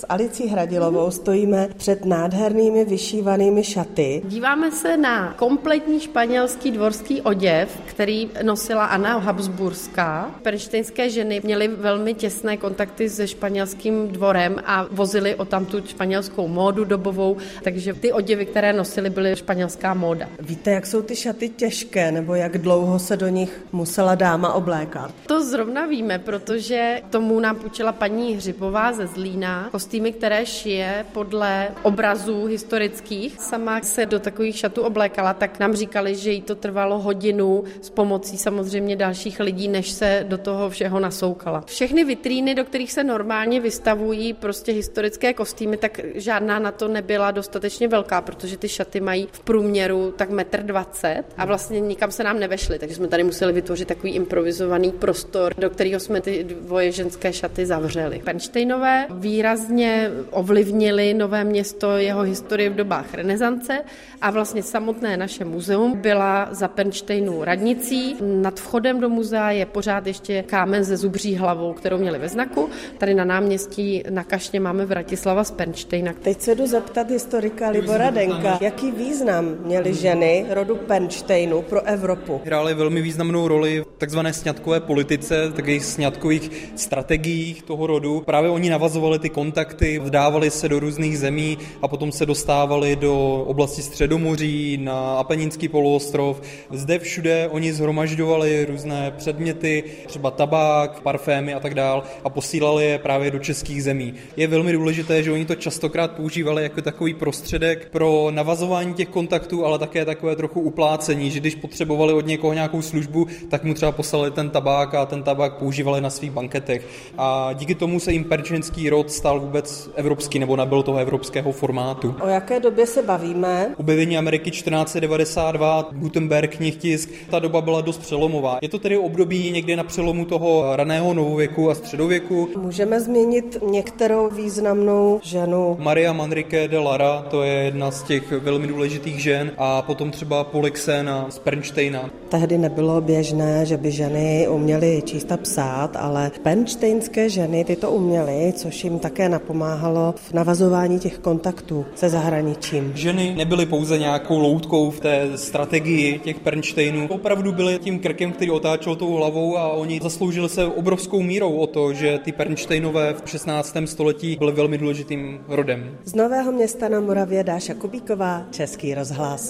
S Alicí Hradilovou stojíme před nádhernými vyšívanými šaty. Díváme se na kompletní španělský dvorský oděv, který nosila Anna Habsburská. Pernštejnské ženy měly velmi těsné kontakty se španělským dvorem a vozili o tamtu španělskou módu dobovou, takže ty oděvy, které nosily, byly španělská móda. Víte, jak jsou ty šaty těžké, nebo jak dlouho se do nich musela dáma oblékat? To zrovna víme, protože tomu nám půjčila paní Hřibová ze Zlína, kostýmy, které šije podle obrazů historických. Sama se do takových šatů oblékala, tak nám říkali, že jí to trvalo hodinu s pomocí samozřejmě dalších lidí, než se do toho všeho nasoukala. Všechny vitríny, do kterých se normálně vystavují prostě historické kostýmy, tak žádná na to nebyla dostatečně velká, protože ty šaty mají v průměru tak metr dvacet a vlastně nikam se nám nevešly, takže jsme tady museli vytvořit takový improvizovaný prostor, do kterého jsme ty dvoje ženské šaty zavřeli. Penštejnové výrazně ovlivnili Nové město, jeho historii v dobách renesance a vlastně samotné naše muzeum byla za Penštejnu radnicí. Nad vchodem do muzea je pořád ještě kámen ze zubří hlavou, kterou měli ve znaku. Tady na náměstí na Kašně máme Vratislava z Penštejna. Teď se jdu zeptat historika Libora Denka, jaký význam měly ženy rodu Penštejnu pro Evropu? Hrály velmi významnou roli v takzvané sňatkové politice, takových sňatkových strategiích toho rodu. Právě oni navazovali ty kontakty, vdávali se do různých zemí a potom se dostávali do oblasti Středomoří, na Apeninský poloostrov. Zde všude oni zhromažďovali různé předměty, třeba tabák, parfémy a tak dál a posílali je právě do českých zemí. Je velmi důležité, že oni to častokrát používali jako takový prostředek pro navazování těch kontaktů, ale také takové trochu uplácení, že když potřebovali od někoho nějakou službu, tak mu třeba poslali ten tabák a ten tabák používali na svých banketech. A díky tomu se jim perčenský rod stal vůbec evropský nebo nabyl toho evropského formátu. O jaké době se bavíme? Objevení Ameriky 1492, Gutenberg, knihtisk, ta doba byla dost přelomová. Je to tedy období někdy na přelomu toho raného novověku a středověku. Můžeme změnit některou významnou ženu. Maria Manrique de Lara, to je jedna z těch velmi důležitých žen a potom třeba Polixena z Pernštejna. Tehdy nebylo běžné, že by ženy uměly číst a psát, ale penštejnské ženy tyto uměly, což jim také napomáhalo v navazování těch kontaktů se zahraničím. Ženy nebyly pouze nějakou loutkou v té strategii těch Pernštejnů, opravdu byly tím krkem, který otáčel tou hlavou a oni zasloužili se obrovskou mírou o to, že ty Pernštejnové v 16. století byly velmi důležitým rodem. Z Nového města na Moravě Dáša Kubíková, Český rozhlas.